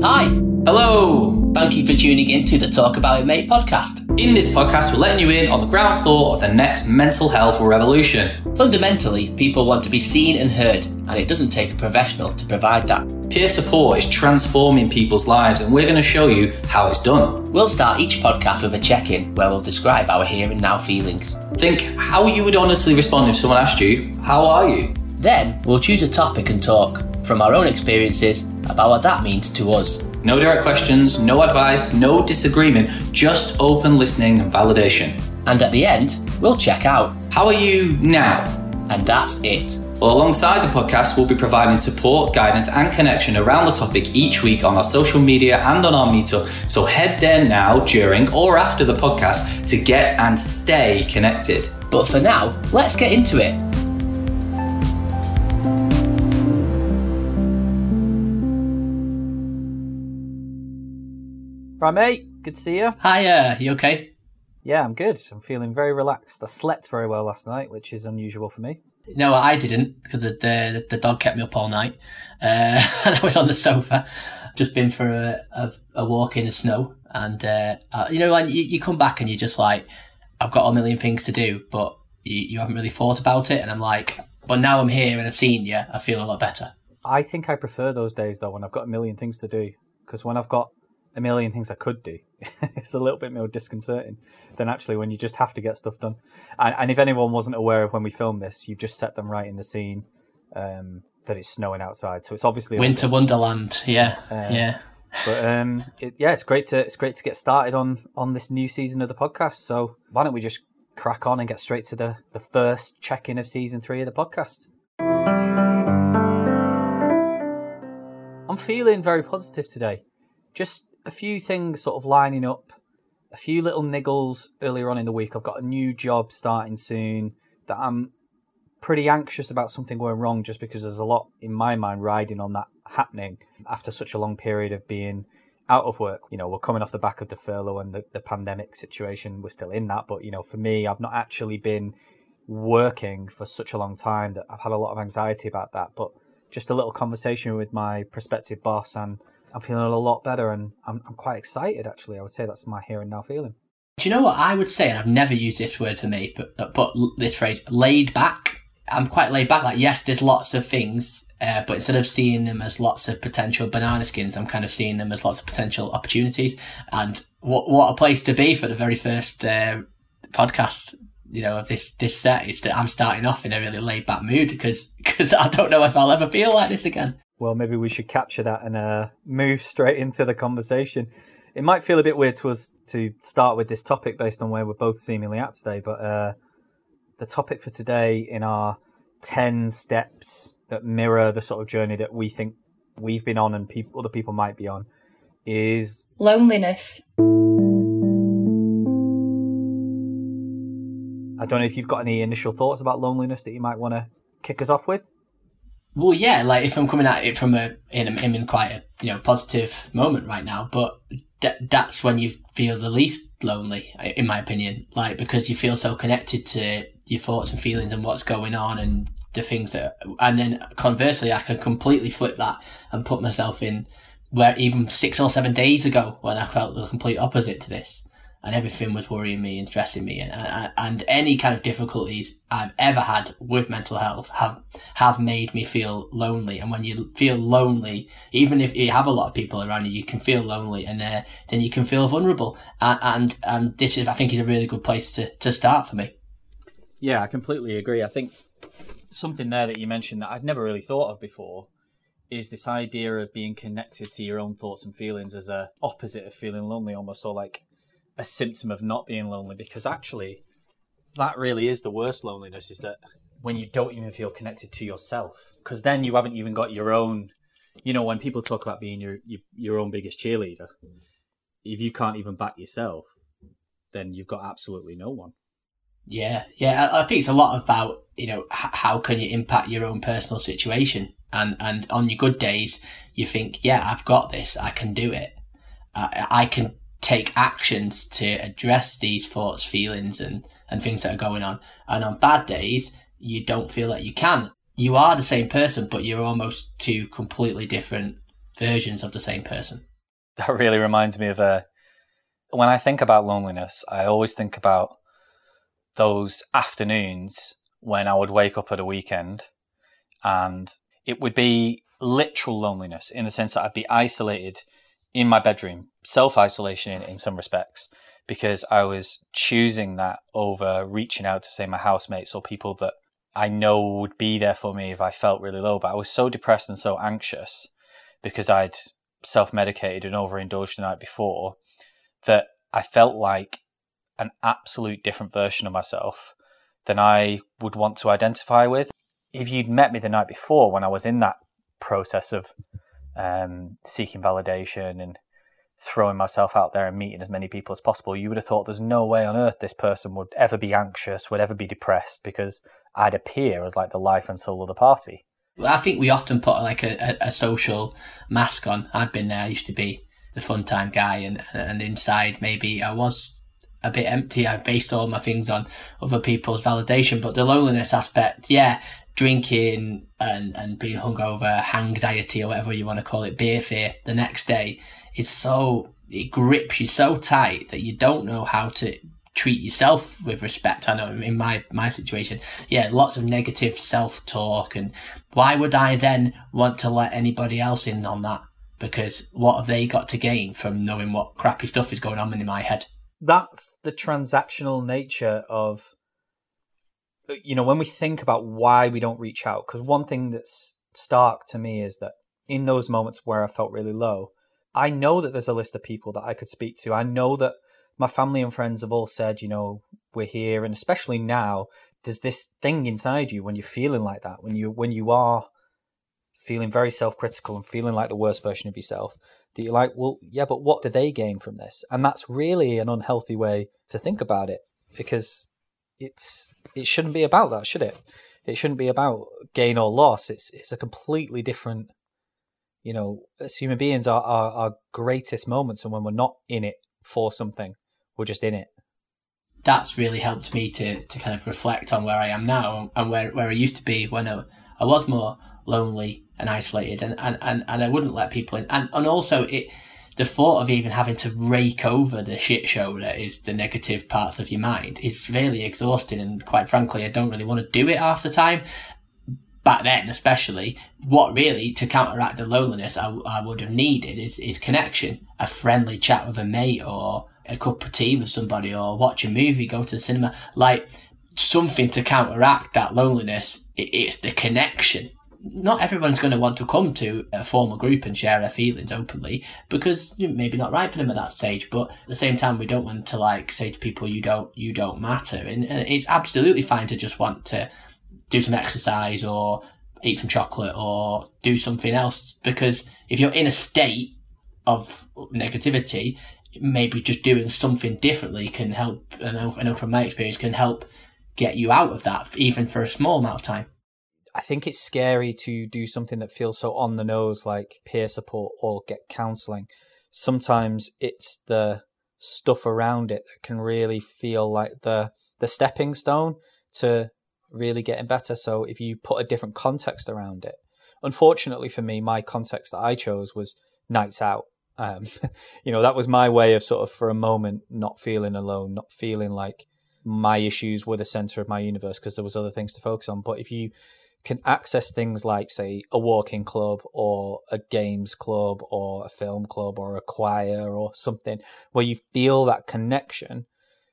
Hi, Hello! thank you for tuning in to the Talk About It Mate podcast. In this podcast, we're letting you in on the ground floor of the next mental health revolution. Fundamentally, people want to be seen and heard, and it doesn't take a professional to provide that. Peer support is transforming people's lives, and we're going to show you how it's done. We'll start each podcast with a check in where we'll describe our here and now feelings. Think how you would honestly respond if someone asked you, How are you? Then, we'll choose a topic and talk from our own experiences about what that means to us. No direct questions, no advice, no disagreement, just open listening and validation. And at the end, we'll check out. How are you now? And that's it. Well, alongside the podcast, we'll be providing support, guidance, and connection around the topic each week on our social media and on our meetup. So head there now, during, or after the podcast to get and stay connected. But for now, let's get into it. Right, mate. Good to see you. Hiya, you okay? Yeah, I'm good. I'm feeling very relaxed. I slept very well last night, which is unusual for me. No, I didn't because the, the the dog kept me up all night, uh, and I was on the sofa. Just been for a, a, a walk in the snow, and uh, uh, you know, when you, you come back and you're just like, I've got a million things to do, but you, you haven't really thought about it, and I'm like, but now I'm here and I've seen you, I feel a lot better. I think I prefer those days though when I've got a million things to do because when I've got a million things I could do, it's a little bit more disconcerting than actually when you just have to get stuff done. And, and if anyone wasn't aware of when we filmed this, you've just set them right in the scene um, that it's snowing outside, so it's obviously Winter August. Wonderland, yeah, Uh, yeah. But um, it, yeah, it's great to it's great to get started on on this new season of the podcast. So why don't we just crack on and get straight to the the first check in of season three of the podcast? I'm feeling very positive today. Just a few things sort of lining up, a few little niggles earlier on in the week. I've got a new job starting soon that I'm pretty anxious about something going wrong just because there's a lot in my mind riding on that happening after such a long period of being out of work. You know, we're coming off the back of the furlough and the, the pandemic situation. We're still in that. But, you know, for me, I've not actually been working for such a long time that I've had a lot of anxiety about that. But just a little conversation with my prospective boss and I'm feeling a lot better and I'm, I'm quite excited actually. I would say that's my here and now feeling. Do you know what I would say? And I've never used this word for me, but but this phrase, laid back. I'm quite laid back. Like, yes, there's lots of things, uh, but instead of seeing them as lots of potential banana skins, I'm kind of seeing them as lots of potential opportunities. And what what a place to be for the very first uh, podcast, you know, of this this set is that I'm starting off in a really laid back mood because because I don't know if I'll ever feel like this again. Well, maybe we should capture that and uh, move straight into the conversation. It might feel a bit weird to us to start with this topic based on where we're both seemingly at today, but uh, the topic for today in our 10 steps that mirror the sort of journey that we think we've been on and other people might be on is Loneliness. I don't know if you've got any initial thoughts about loneliness that you might want to kick us off with. Well, yeah, like if I'm coming at it from a in, a, in quite a you know positive moment right now, but th- that's when you feel the least lonely, in my opinion. Like because you feel so connected to your thoughts and feelings and what's going on and the things that, and then conversely, I can completely flip that and put myself in where even six or seven days ago when I felt the complete opposite to this. And everything was worrying me and stressing me, and, and and any kind of difficulties I've ever had with mental health have have made me feel lonely. And when you feel lonely, even if you have a lot of people around you, you can feel lonely, and uh, then you can feel vulnerable. And, and and this is, I think, is a really good place to to start for me. Yeah, I completely agree. I think something there that you mentioned that I'd never really thought of before is this idea of being connected to your own thoughts and feelings as a opposite of feeling lonely almost or like a symptom of not being lonely because actually that really is the worst loneliness is that when you don't even feel connected to yourself because then you haven't even got your own you know when people talk about being your, your your own biggest cheerleader if you can't even back yourself then you've got absolutely no one Yeah, yeah. I, I think it's a lot about you know how can you impact your own personal situation, and and on your good days, you think, yeah, I've got this, I can do it, uh, I can take actions to address these thoughts, feelings, and and things that are going on. And on bad days, you don't feel that you can. You are the same person, but you're almost two completely different versions of the same person. that really reminds me of a. When I think about loneliness, I always think about those afternoons when I would wake up at a weekend and it would be literal loneliness in the sense that I'd be isolated in my bedroom, self isolation in, in some respects, because I was choosing that over reaching out to, say, my housemates or people that I know would be there for me if I felt really low. But I was so depressed and so anxious because I'd self medicated and overindulged the night before that I felt like an absolute different version of myself than I would want to identify with. If you'd met me the night before when I was in that process of um, seeking validation and throwing myself out there and meeting as many people as possible, you would have thought there's no way on earth this person would ever be anxious, would ever be depressed, because I'd appear as like the life and soul of the party. I think we often put like a, a, a social mask on. I've been there. I used to be the fun time guy, and and inside maybe I was a bit empty. I based all my things on other people's validation, but the loneliness aspect, yeah, drinking and, and being hungover, anxiety or whatever you want to call it, beer fear the next day is so, it grips you so tight that you don't know how to treat yourself with respect. I know in my, my situation, yeah, lots of negative self talk. And why would I then want to let anybody else in on that? Because what have they got to gain from knowing what crappy stuff is going on in my head? That's the transactional nature of you know, when we think about why we don't reach out, because one thing that's stark to me is that in those moments where I felt really low, I know that there's a list of people that I could speak to. I know that my family and friends have all said, you know, we're here. And especially now, there's this thing inside you when you're feeling like that, when you, when you are feeling very self-critical and feeling like the worst version of yourself that you're like well yeah but what do they gain from this and that's really an unhealthy way to think about it because it's it shouldn't be about that, should it? It shouldn't be about gain or loss. It's it's a completely different. You know, as human beings, our, our, our greatest moments and when we're not in it for something, we're just in it. That's really helped me to to kind of reflect on where I am now and where where I used to be when I, I was more lonely and isolated and, and, and, and I wouldn't let people in. And and also it the thought of even having to rake over the shit show that is the negative parts of your mind is really exhausting. And quite frankly, I don't really want to do it half the time. Back then, especially, what really to counteract the loneliness I, I would have needed is, is connection, a friendly chat with a mate or a cup of tea with somebody or watch a movie, go to the cinema. Like something to counteract that loneliness. it's the connection not everyone's going to want to come to a formal group and share their feelings openly because maybe not right for them at that stage. But at the same time, we don't want to like say to people, "You don't, you don't matter," and, and it's absolutely fine to just want to do some exercise or eat some chocolate or do something else because if you're in a state of negativity, maybe just doing something differently can help. I know, I know from my experience, can help get you out of that even for a small amount of time. I think it's scary to do something that feels so on the nose, like peer support or get counseling. Sometimes it's the stuff around it that can really feel like the the stepping stone to really getting better. So if you put a different context around it, unfortunately for me, my context that I chose was nights out. Um, you know, that was my way of sort of for a moment not feeling alone, not feeling like my issues were the center of my universe because there was other things to focus on. But if you can access things like, say, a walking club or a games club or a film club or a choir or something where you feel that connection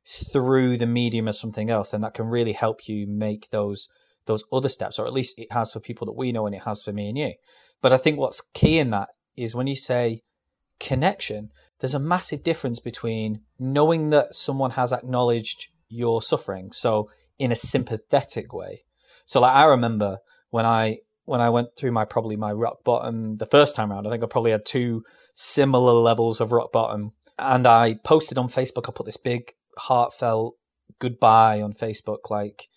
through the medium of something else, and that can really help you make those those other steps, or at least it has for people that we know and it has for me and you. But I think what's key in that is when you say connection, there's a massive difference between knowing that someone has acknowledged your suffering, so in a sympathetic way, so like I remember when I when I went through my probably my rock bottom the first time around, I think I probably had two similar levels of rock bottom. And I posted on Facebook, I put this big heartfelt goodbye on Facebook, like,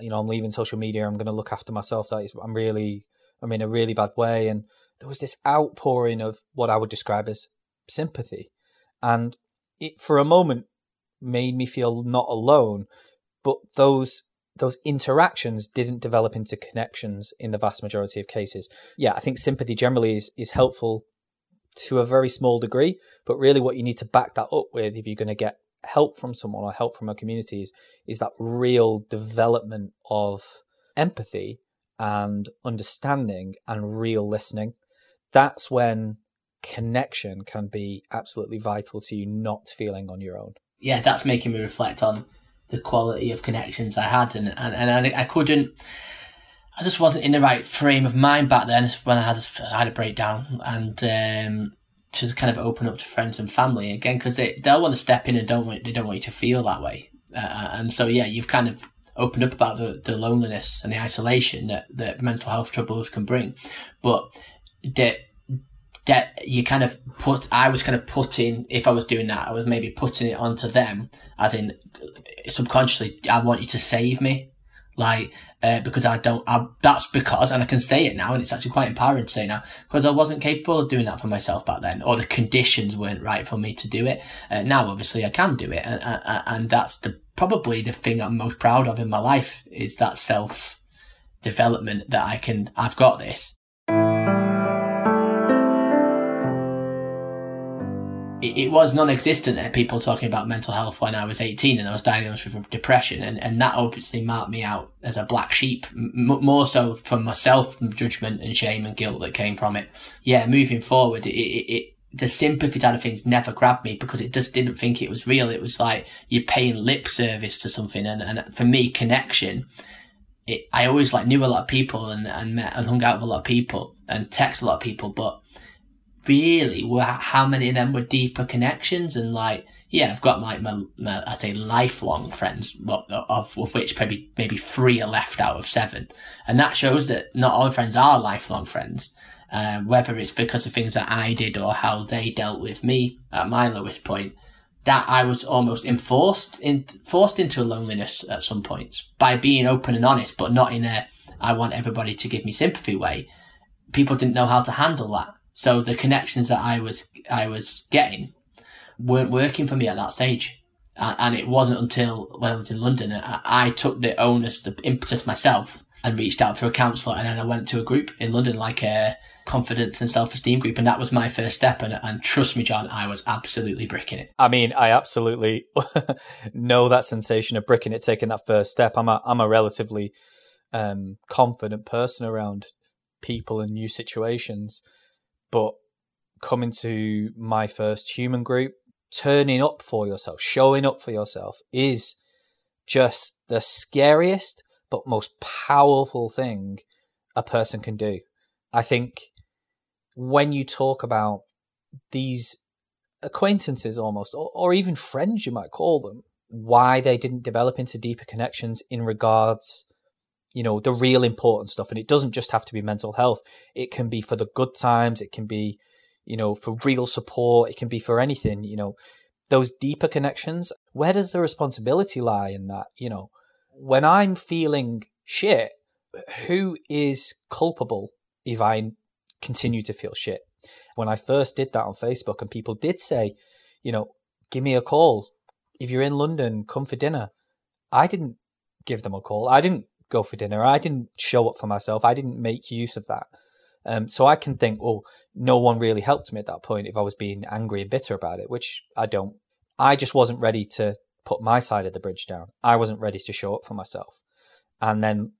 you know, I'm leaving social media, I'm gonna look after myself. That is I'm really I'm in a really bad way. And there was this outpouring of what I would describe as sympathy. And it for a moment made me feel not alone, but those those interactions didn't develop into connections in the vast majority of cases. Yeah, I think sympathy generally is, is helpful to a very small degree. But really, what you need to back that up with, if you're going to get help from someone or help from a community, is, is that real development of empathy and understanding and real listening. That's when connection can be absolutely vital to you not feeling on your own. Yeah, that's making me reflect on the quality of connections I had, and and, and I, I couldn't. I just wasn't in the right frame of mind back then when I had I had a breakdown and um, to kind of open up to friends and family again because they they'll want to step in and don't want they don't want you to feel that way uh, uh, and so yeah you've kind of opened up about the, the loneliness and the isolation that, that mental health troubles can bring but that that you kind of put I was kind of putting if I was doing that I was maybe putting it onto them as in subconsciously I want you to save me like uh, because I don't. I, that's because, and I can say it now, and it's actually quite empowering to say now, because I wasn't capable of doing that for myself back then, or the conditions weren't right for me to do it. Uh, now, obviously, I can do it, and, and, and that's the probably the thing I'm most proud of in my life is that self development that I can. I've got this, it, was non-existent at people talking about mental health when I was 18 and I was diagnosed with depression and, and that obviously marked me out as a black sheep m- more so from myself judgment and shame and guilt that came from it yeah moving forward it, it, it the sympathy side of things never grabbed me because it just didn't think it was real. It was like you're paying lip service to something. And, and for me, connection, it, I always like knew a lot of people and, and met and hung out with a lot of people and text a lot of people, but really how many of them were deeper connections and like yeah I've got my, my I'd say lifelong friends of, of which maybe maybe three are left out of seven. And that shows that not all friends are lifelong friends uh, whether it's because of things that I did or how they dealt with me at my lowest point that I was almost enforced in, forced into loneliness at some points by being open and honest but not in a I want everybody to give me sympathy way. People didn't know how to handle that so the connections that I was I was getting weren't working for me at that stage. And it wasn't until when I was in London, I, I took the onus, the impetus myself and reached out for a counsellor. And then I went to a group in London, like a confidence and self-esteem group. And that was my first step. And, and trust me, John, I was absolutely bricking it. I mean, I absolutely know that sensation of bricking it, taking that first step. I'm a, I'm a relatively um, confident person around people and new situations. But coming to my first human group, turning up for yourself, showing up for yourself is just the scariest but most powerful thing a person can do. I think when you talk about these acquaintances almost, or, or even friends, you might call them, why they didn't develop into deeper connections in regards you know, the real important stuff. And it doesn't just have to be mental health. It can be for the good times. It can be, you know, for real support. It can be for anything, you know, those deeper connections. Where does the responsibility lie in that? You know, when I'm feeling shit, who is culpable if I continue to feel shit? When I first did that on Facebook and people did say, you know, give me a call. If you're in London, come for dinner. I didn't give them a call. I didn't go for dinner. I didn't show up for myself. I didn't make use of that. Um, so I can think, well, no one really helped me at that point if I was being angry and bitter about it, which I don't. I just wasn't ready to put my side of the bridge down. I wasn't ready to show up for myself. And then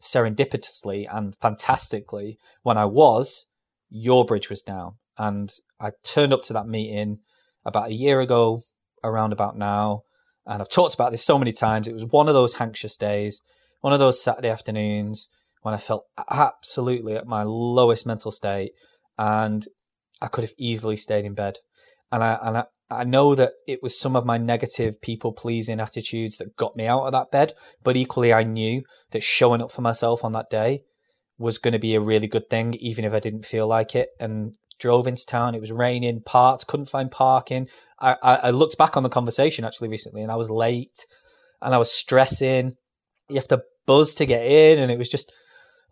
serendipitously and fantastically, when I was, your bridge was down. And I turned up to that meeting about a year ago, around about now. And I've talked about this so many times. It was one of those anxious days one of those Saturday afternoons when I felt absolutely at my lowest mental state and I could have easily stayed in bed. And I, and I, I know that it was some of my negative people pleasing attitudes that got me out of that bed, but equally I knew that showing up for myself on that day was going to be a really good thing, even if I didn't feel like it. And drove into town. It was raining, parked, couldn't find parking. I, I, I looked back on the conversation actually recently and I was late and I was stressing. You have to buzz to get in, and it was just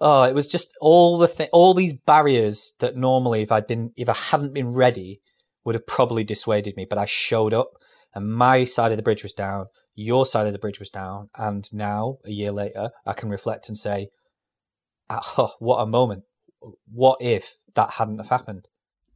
oh, it was just all the th- all these barriers that normally, if I'd been if I hadn't been ready, would have probably dissuaded me. But I showed up, and my side of the bridge was down, your side of the bridge was down, and now a year later, I can reflect and say, oh, what a moment! What if that hadn't have happened?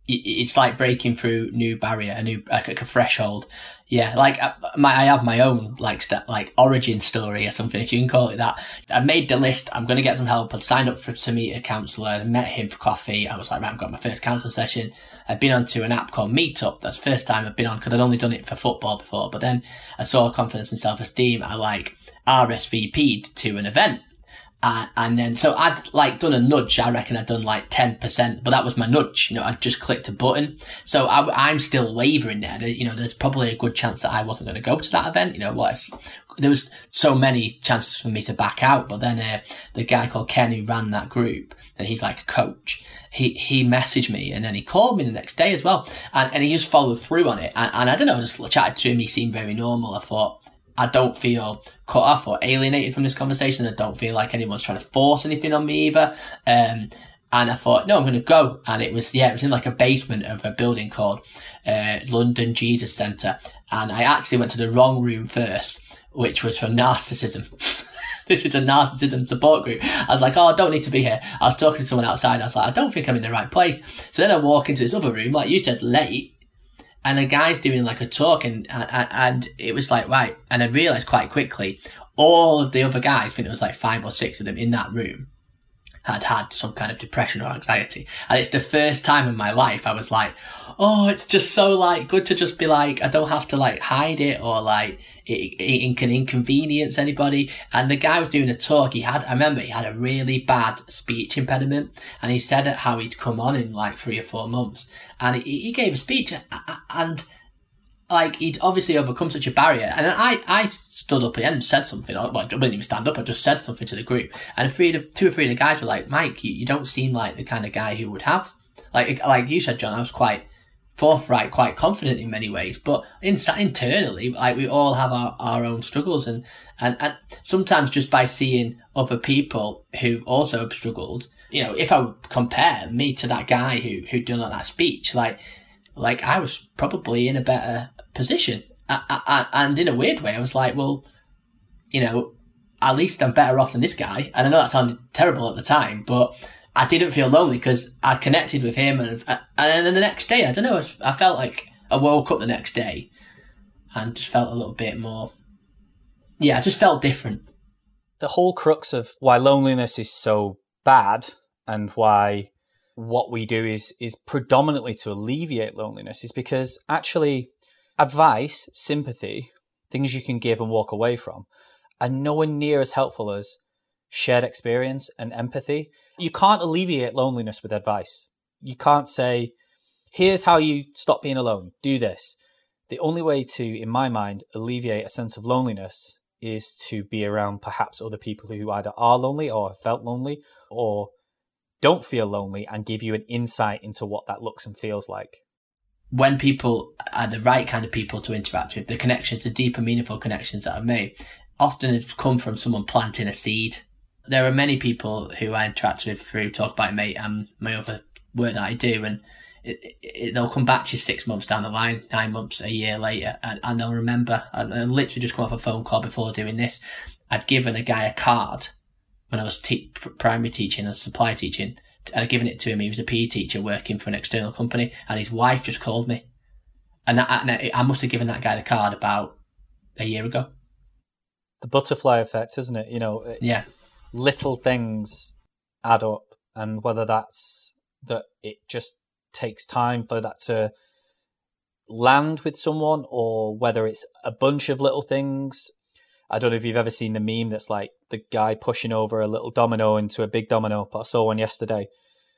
It's like breaking through new barrier, a new like a threshold. Yeah, like uh, my I have my own like step like origin story or something if you can call it that. I made the list. I'm going to get some help. I signed up for to meet a counsellor. I met him for coffee. I was like, right, I've got my first counselling session. I've been onto an app called Meetup. That's the first time I've been on because I'd only done it for football before. But then I saw confidence and self esteem. I like RSVP'd to an event uh, and then, so I'd like done a nudge. I reckon I'd done like 10%, but that was my nudge. You know, I'd just clicked a button. So I, am still wavering there. You know, there's probably a good chance that I wasn't going to go to that event. You know, what if there was so many chances for me to back out, but then, uh, the guy called Ken who ran that group and he's like a coach. He, he messaged me and then he called me the next day as well. And, and he just followed through on it. And, and I don't know, I just chatted to him. He seemed very normal. I thought, I don't feel cut off or alienated from this conversation. I don't feel like anyone's trying to force anything on me either. Um, and I thought, no, I'm going to go. And it was, yeah, it was in like a basement of a building called uh, London Jesus Centre. And I actually went to the wrong room first, which was for narcissism. this is a narcissism support group. I was like, oh, I don't need to be here. I was talking to someone outside. I was like, I don't think I'm in the right place. So then I walk into this other room, like you said, late and a guy's doing like a talk and, and, and it was like, right. And I realized quite quickly, all of the other guys, I think it was like five or six of them in that room, had had some kind of depression or anxiety. And it's the first time in my life I was like, oh, it's just so like good to just be like, I don't have to like hide it or like it, it, can inconvenience anybody. And the guy was doing a talk. He had, I remember he had a really bad speech impediment and he said how he'd come on in like three or four months and he, he gave a speech and like he'd obviously overcome such a barrier. And I, I stood up and said something. Well, I didn't even stand up. I just said something to the group. And three of, two or three of the guys were like, Mike, you, you don't seem like the kind of guy who would have, like, like you said, John, I was quite forthright, quite confident in many ways. But inside, internally, like we all have our, our own struggles. And, and, and sometimes just by seeing other people who've also struggled, you know, if I compare me to that guy who, who'd done that speech, like, like I was probably in a better position. I, I, and in a weird way, I was like, well, you know, at least I'm better off than this guy. And I know that sounded terrible at the time, but I didn't feel lonely because I connected with him. And, uh, and then the next day, I don't know, I felt like I woke up the next day and just felt a little bit more, yeah, I just felt different. The whole crux of why loneliness is so bad and why what we do is is predominantly to alleviate loneliness is because actually advice, sympathy, things you can give and walk away from, are nowhere near as helpful as shared experience and empathy. You can't alleviate loneliness with advice. You can't say, here's how you stop being alone, do this. The only way to, in my mind, alleviate a sense of loneliness is to be around perhaps other people who either are lonely or have felt lonely or don't feel lonely and give you an insight into what that looks and feels like when people are the right kind of people to interact with, the connections, the deeper, meaningful connections that I've made, often have come from someone planting a seed. There are many people who I interact with through Talk About Mate and my other work that I do, and it, it, they'll come back to you six months down the line, nine months, a year later, and, and they'll remember. I, I literally just come off a phone call before doing this. I'd given a guy a card when I was te- primary teaching and supply teaching Uh, I'd given it to him. He was a PE teacher working for an external company, and his wife just called me, and I, I must have given that guy the card about a year ago. The butterfly effect, isn't it? You know, yeah, little things add up, and whether that's that it just takes time for that to land with someone, or whether it's a bunch of little things I don't know if you've ever seen the meme that's like the guy pushing over a little domino into a big domino, but I saw one yesterday.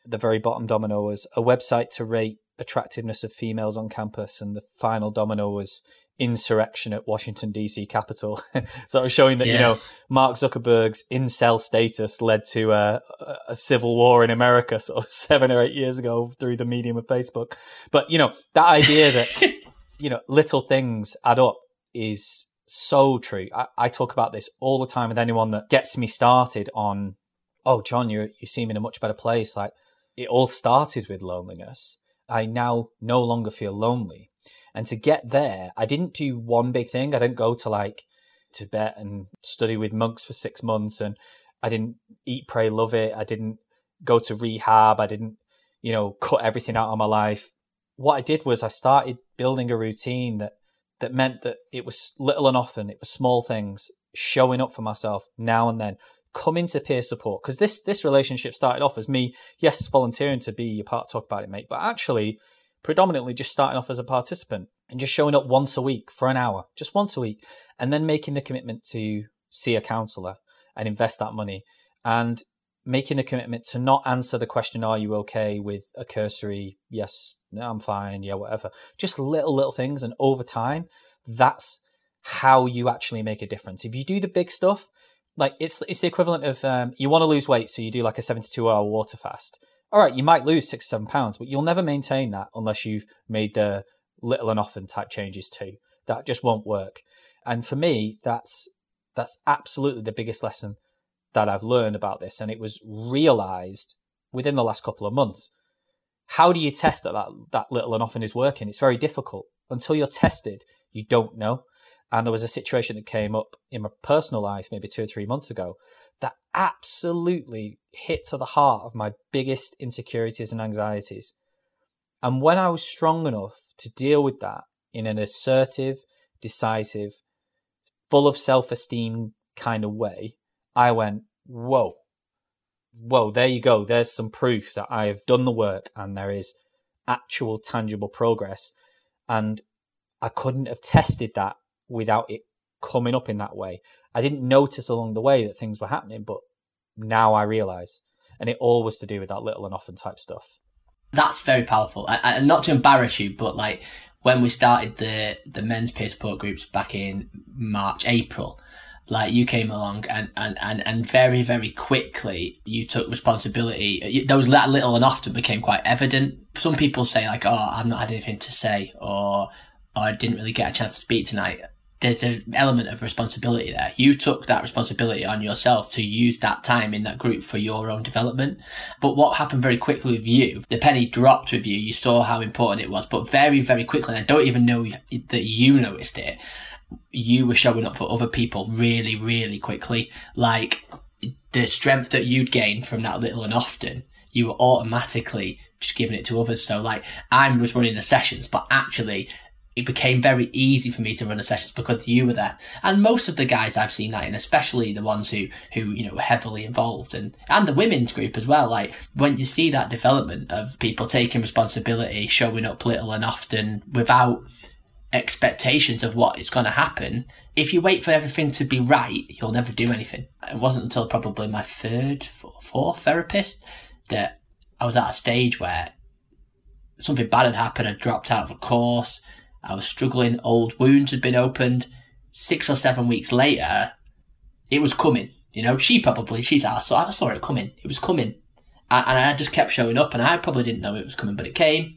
The very bottom domino was a website to rate attractiveness of females on campus, and the final domino was insurrection at Washington DC Capitol. so it was showing that yeah. you know Mark Zuckerberg's incel status led to a, a, civil war in America, sort of seven or eight years ago through the medium of Facebook. But you know that idea that you know little things add up is so true. I, I talk about this all the time with anyone that gets me started on, oh, John, you you seem in a much better place. Like it all started with loneliness. I now no longer feel lonely. And to get there, I didn't do one big thing. I didn't go to like Tibet and study with monks for six months and I didn't eat, pray, love it. I didn't go to rehab. I didn't, you know, cut everything out of my life. what I did was I started building a routine that that meant that it was little and often, it was small things, showing up for myself now and then, coming to peer support. Because this this relationship started off as me, yes, volunteering to be a part talk about it, mate, but actually predominantly just starting off as a participant and just showing up once a week for an hour, just once a week, and then making the commitment to see a counselor and invest that money. And making the commitment to not answer the question, are you okay with a cursory, yes, no, I'm fine, yeah, whatever. Just little, little things. And over time, that's how you actually make a difference. If you do the big stuff, like it's it's the equivalent of um, you want to lose weight, so you do like a 72 hour water fast. All right, you might lose six, seven pounds, but you'll never maintain that unless you've made the little and often type changes too. That just won't work. And for me, that's that's absolutely the biggest lesson that I've learned about this, and it was realized within the last couple of months. How do you test that that, that little and often is working? It's very difficult. Until you're tested, you don't know. And there was a situation that came up in my personal life maybe two or three months ago that absolutely hit to the heart of my biggest insecurities and anxieties. And when I was strong enough to deal with that in an assertive, decisive, full of self esteem kind of way, I went, whoa, whoa, there you go. There's some proof that I've done the work and there is actual tangible progress. And I couldn't have tested that without it coming up in that way. I didn't notice along the way that things were happening, but now I realize. And it all was to do with that little and often type stuff. That's very powerful. And not to embarrass you, but like when we started the, the men's peer support groups back in March, April, like you came along and, and, and, and very, very quickly you took responsibility. Those that little and often became quite evident. Some people say like, oh, I've not had anything to say or, or I didn't really get a chance to speak tonight. There's an element of responsibility there. You took that responsibility on yourself to use that time in that group for your own development. But what happened very quickly with you, the penny dropped with you. You saw how important it was, but very, very quickly, I don't even know that you noticed it you were showing up for other people really, really quickly. Like the strength that you'd gained from that little and often, you were automatically just giving it to others. So like I was running the sessions, but actually it became very easy for me to run the sessions because you were there. And most of the guys I've seen that in, especially the ones who, who, you know, were heavily involved and, and the women's group as well. Like when you see that development of people taking responsibility, showing up little and often without expectations of what is going to happen, if you wait for everything to be right, you'll never do anything. It wasn't until probably my third, fourth therapist that I was at a stage where something bad had happened. I dropped out of a course. I was struggling. Old wounds had been opened. Six or seven weeks later, it was coming. You know, she probably, she thought, I saw, I saw it coming. It was coming. And I just kept showing up and I probably didn't know it was coming, but it came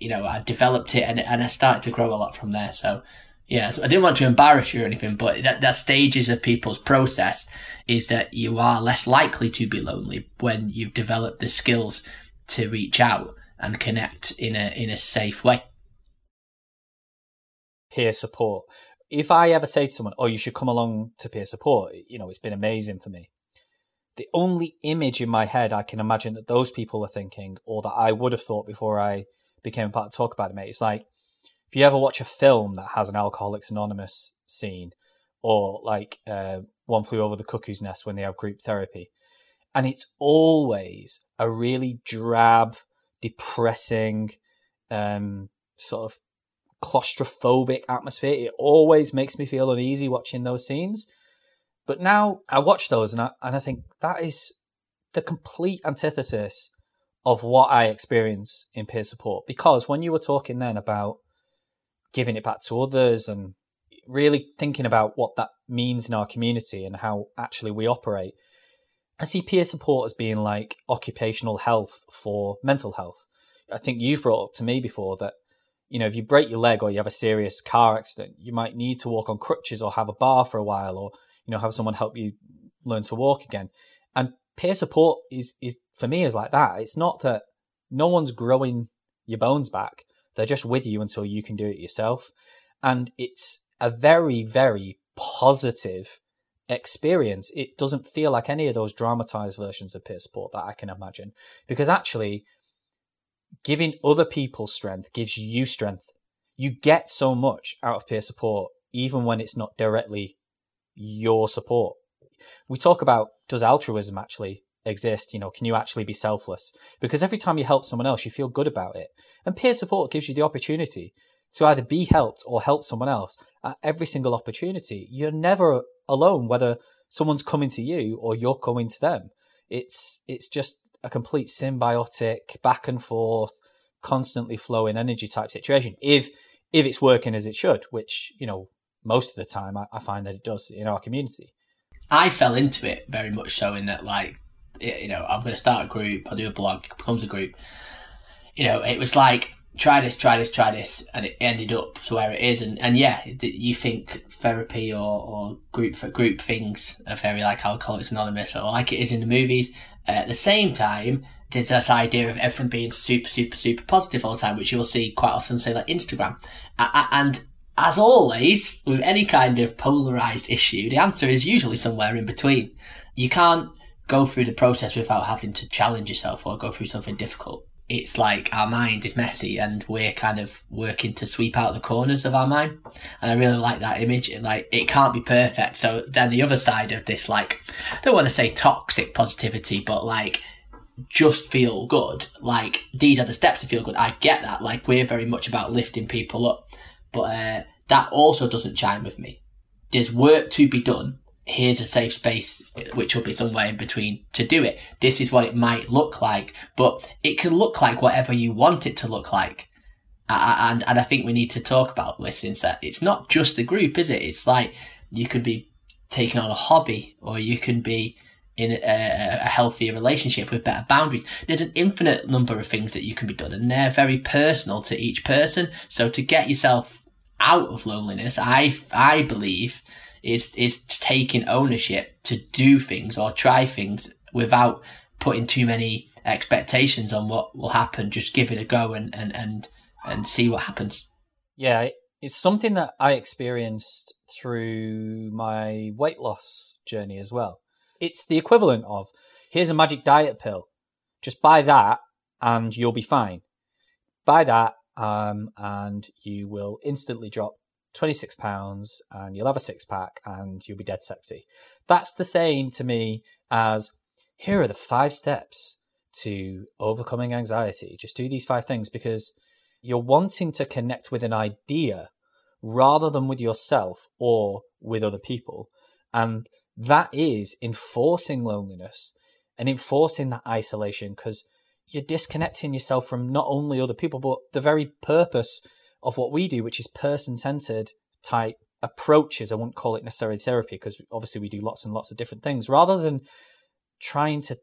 you know, I developed it and, and I started to grow a lot from there. So, yeah, so I didn't want to embarrass you or anything, but that, that stages of people's process is that you are less likely to be lonely when you've developed the skills to reach out and connect in a in a safe way. Peer support. If I ever say to someone, "Oh, you should come along to peer support," you know, it's been amazing for me. The only image in my head I can imagine that those people are thinking, or that I would have thought before I became part of Talk About It, mate. It's like if you ever watch a film that has an Alcoholics Anonymous scene, or like uh, One Flew Over the Cuckoo's Nest when they have group therapy, and it's always a really drab, depressing, um, sort of claustrophobic atmosphere. It always makes me feel uneasy watching those scenes. But now I watch those and I, and I think that is the complete antithesis of what I experience in peer support. Because when you were talking then about giving it back to others and really thinking about what that means in our community and how actually we operate, I see peer support as being like occupational health for mental health. I think you've brought up to me before that, you know, if you break your leg or you have a serious car accident, you might need to walk on crutches or have a bar for a while or, you know, have someone help you learn to walk again. And peer support is is for me is like that. It's not that no one's growing your bones back. They're just with you until you can do it yourself. And it's a very, very positive experience. It doesn't feel like any of those dramatized versions of peer support that I can imagine. Because actually, giving other people strength gives you strength. You get so much out of peer support, even when it's not directly your support. We talk about does altruism actually exist? You know, can you actually be selfless? Because every time you help someone else, you feel good about it. And peer support gives you the opportunity to either be helped or help someone else at every single opportunity. You're never alone, whether someone's coming to you or you're coming to them. It's it's just a complete symbiotic back and forth, constantly flowing energy type situation. If if it's working as it should, which you know most of the time I, I find that it does in our community. I fell into it very much so in that like you know I'm going to start a group, I'll do a blog, it becomes a group. You know, it was like try this, try this, try this, and it ended up to where it is. And, and yeah, you think therapy or, or group for group things are very like Alcoholics Anonymous or like it is in the movies. At the same time, there's this idea of everything being super, super, super positive all the time, which you'll see quite often, say like Instagram. And as always, with any kind of polarized issue, the answer is usually somewhere in between. You can't go through the process without having to challenge yourself or go through something difficult it's like our mind is messy and we're kind of working to sweep out the corners of our mind. And I really like that image. Like it can't be perfect. So then the other side of this, like, I don't want to say toxic positivity, but like just feel good. Like these are the steps to feel good. I get that. Like we're very much about lifting people up, but uh, that also doesn't chime with me. There's work to be done here's a safe space, which will be somewhere in between to do it. This is what it might look like, but it can look like whatever you want it to look like. And, and I think we need to talk about this instead. It's not just the group, is it? It's like you could be taking on a hobby or you can be in a, a healthier relationship with better boundaries. There's an infinite number of things that you can be done and they're very personal to each person. So to get yourself out of loneliness, I, I believe is is taking ownership to do things or try things without putting too many expectations on what will happen. Just give it a go and and and, and see what happens. Yeah, it's something that I experienced through my weight loss journey as well. It's the equivalent of here's a magic diet pill. Just buy that and you'll be fine. Buy that um, and you will instantly drop 26 pounds and you'll have a six pack and you'll be dead sexy. That's the same to me as here are the five steps to overcoming anxiety. Just do these five things because you're wanting to connect with an idea rather than with yourself or with other people. And that is enforcing loneliness and enforcing that isolation because you're disconnecting yourself from not only other people, but the very purpose of what we do, which is person centered type approaches. I wouldn't call it necessarily therapy because obviously we do lots and lots of different things. Rather than trying to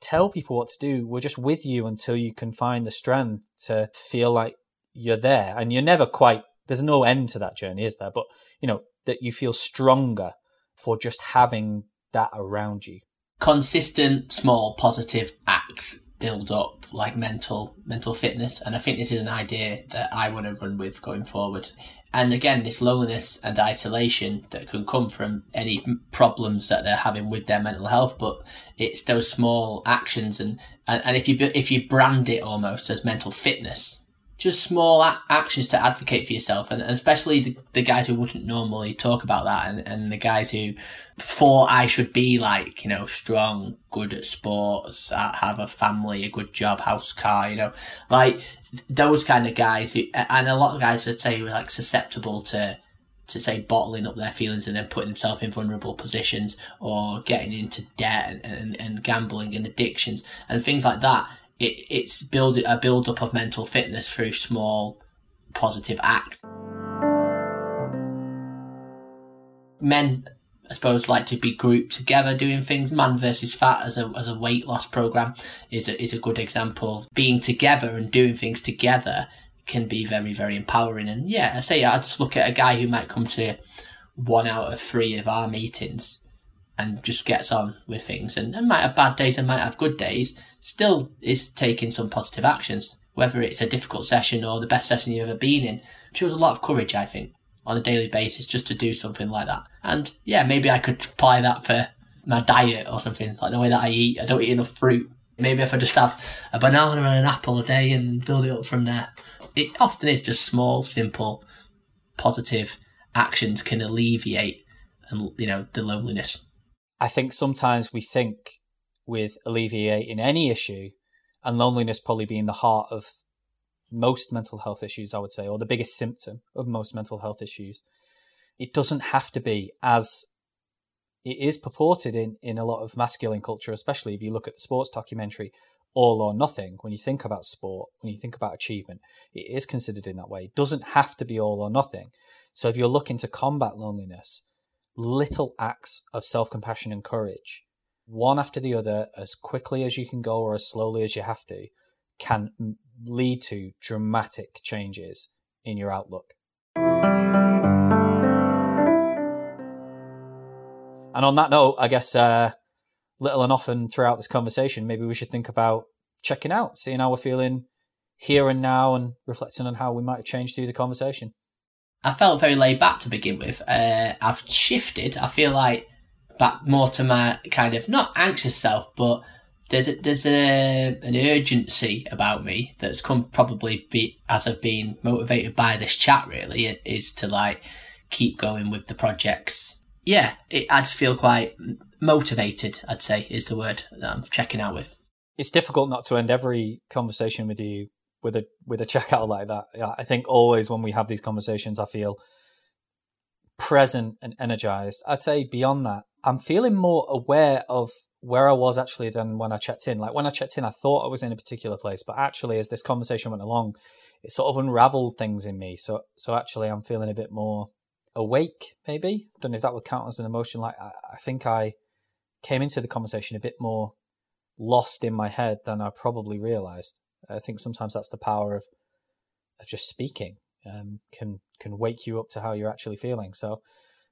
tell people what to do, we're just with you until you can find the strength to feel like you're there. And you're never quite, there's no end to that journey, is there? But, you know, that you feel stronger for just having that around you. Consistent, small, positive acts build up like mental mental fitness and i think this is an idea that i want to run with going forward. And again this loneliness and isolation that can come from any problems that they're having with their mental health but it's those small actions and and, and if you if you brand it almost as mental fitness just small a- actions to advocate for yourself, and, and especially the, the, guys who wouldn't normally talk about that, and, and the guys who thought I should be like, you know, strong, good at sports, have a family, a good job, house, car, you know, like those kind of guys who, and a lot of guys would say were like susceptible to, to say bottling up their feelings and then putting themselves in vulnerable positions or getting into debt and, and, and gambling and addictions and things like that it, it's build a build up of mental fitness through small positive acts. Men, I suppose, like to be grouped together doing things. Man versus Fat as a as a weight loss program is a, is a good example. Being together and doing things together can be very very empowering. And yeah, I say I just look at a guy who might come to one out of three of our meetings and just gets on with things and, and might have bad days and might have good days, still is taking some positive actions. Whether it's a difficult session or the best session you've ever been in, shows a lot of courage, I think, on a daily basis just to do something like that. And yeah, maybe I could apply that for my diet or something, like the way that I eat. I don't eat enough fruit. Maybe if I just have a banana and an apple a day and build it up from there. It often is just small, simple, positive actions can alleviate and you know the loneliness. I think sometimes we think with alleviating any issue and loneliness probably being the heart of most mental health issues, I would say, or the biggest symptom of most mental health issues. It doesn't have to be as it is purported in, in a lot of masculine culture, especially if you look at the sports documentary All or Nothing. When you think about sport, when you think about achievement, it is considered in that way. It doesn't have to be all or nothing. So if you're looking to combat loneliness, little acts of self compassion and courage, one after the other, as quickly as you can go or as slowly as you have to, can lead to dramatic changes in your outlook. And on that note, I guess uh, little and often throughout this conversation, maybe we should think about checking out, seeing how we're feeling here and now, and reflecting on how we might have changed through the conversation. I felt very laid back to begin with. Uh, I've shifted. I feel like back more to my kind of not anxious self, but there's a, there's a an urgency about me that's come probably be as I've been motivated by this chat. Really, it is to like keep going with the projects. Yeah, it, I just feel quite motivated. I'd say is the word that I'm checking out with. It's difficult not to end every conversation with you with a with a checkout like that. I think always when we have these conversations, I feel present and energized. I'd say beyond that, I'm feeling more aware of where I was actually than when I checked in. Like when I checked in, I thought I was in a particular place, but actually, as this conversation went along, it sort of unraveled things in me. So, so actually, I'm feeling a bit more awake. Maybe I don't know if that would count as an emotion. Like I, I think I came into the conversation a bit more lost in my head than I probably realized. I think sometimes that's the power of of just speaking. Um, can can wake you up to how you're actually feeling. So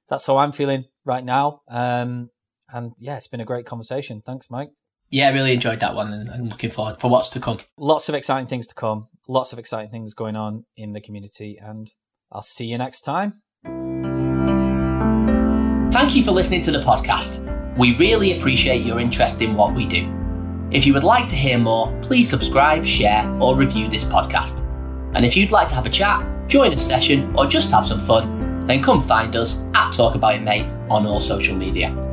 that's how I'm feeling right now. Um, and yeah, it's been a great conversation. Thanks, Mike. Yeah, I really enjoyed that one, and I'm looking forward for what's to come. Lots of exciting things to come. Lots of exciting things going on in the community, and I'll see you next time. Thank you for listening to the podcast. We really appreciate your interest in what we do. If you would like to hear more, please subscribe, share, or review this podcast. And if you'd like to have a chat, join a session, or just have some fun, then come find us at Talk About It Mate on all social media.